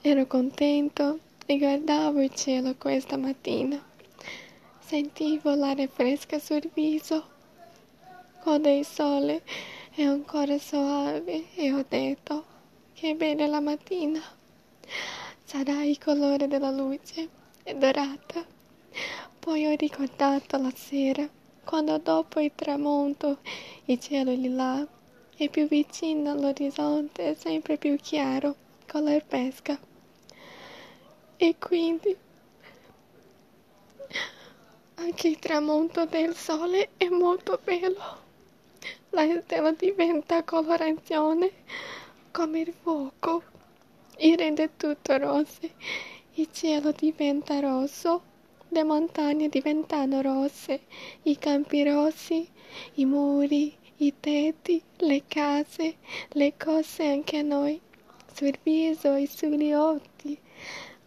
Ero contento e guardavo il cielo questa mattina. Sentivo l'aria fresca sul viso. Quando il sole è ancora soave e ho detto che bella la mattina. Sarà il colore della luce, è dorata. Poi ho ricordato la sera, quando dopo il tramonto il cielo è là e più vicino all'orizzonte, sempre più chiaro, color pesca. E quindi anche il tramonto del sole è molto bello. La stella diventa colorazione come il fuoco e rende tutto rosso. Il cielo diventa rosso, le montagne diventano rosse, i campi rossi, i muri, i tetti, le case, le cose anche noi, sul viso e sugli occhi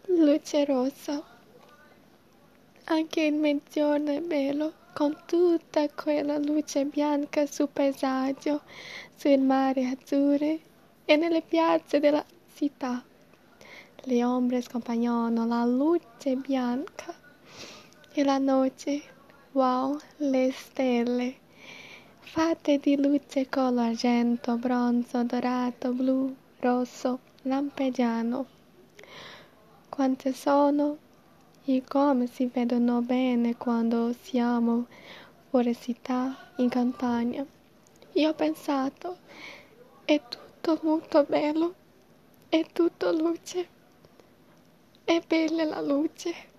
luce rossa. Anche il mezzogiorno è bello, con tutta quella luce bianca sul paesaggio, sul mare azzurro e nelle piazze della città. Le ombre scompaiono la luce bianca e la notte, wow, le stelle, fatte di luce color argento, bronzo, dorato, blu, rosso, lampeggiano quante sono e come si vedono bene quando siamo fuori città, in campagna. Io ho pensato, è tutto molto bello, è tutto luce, è bella la luce.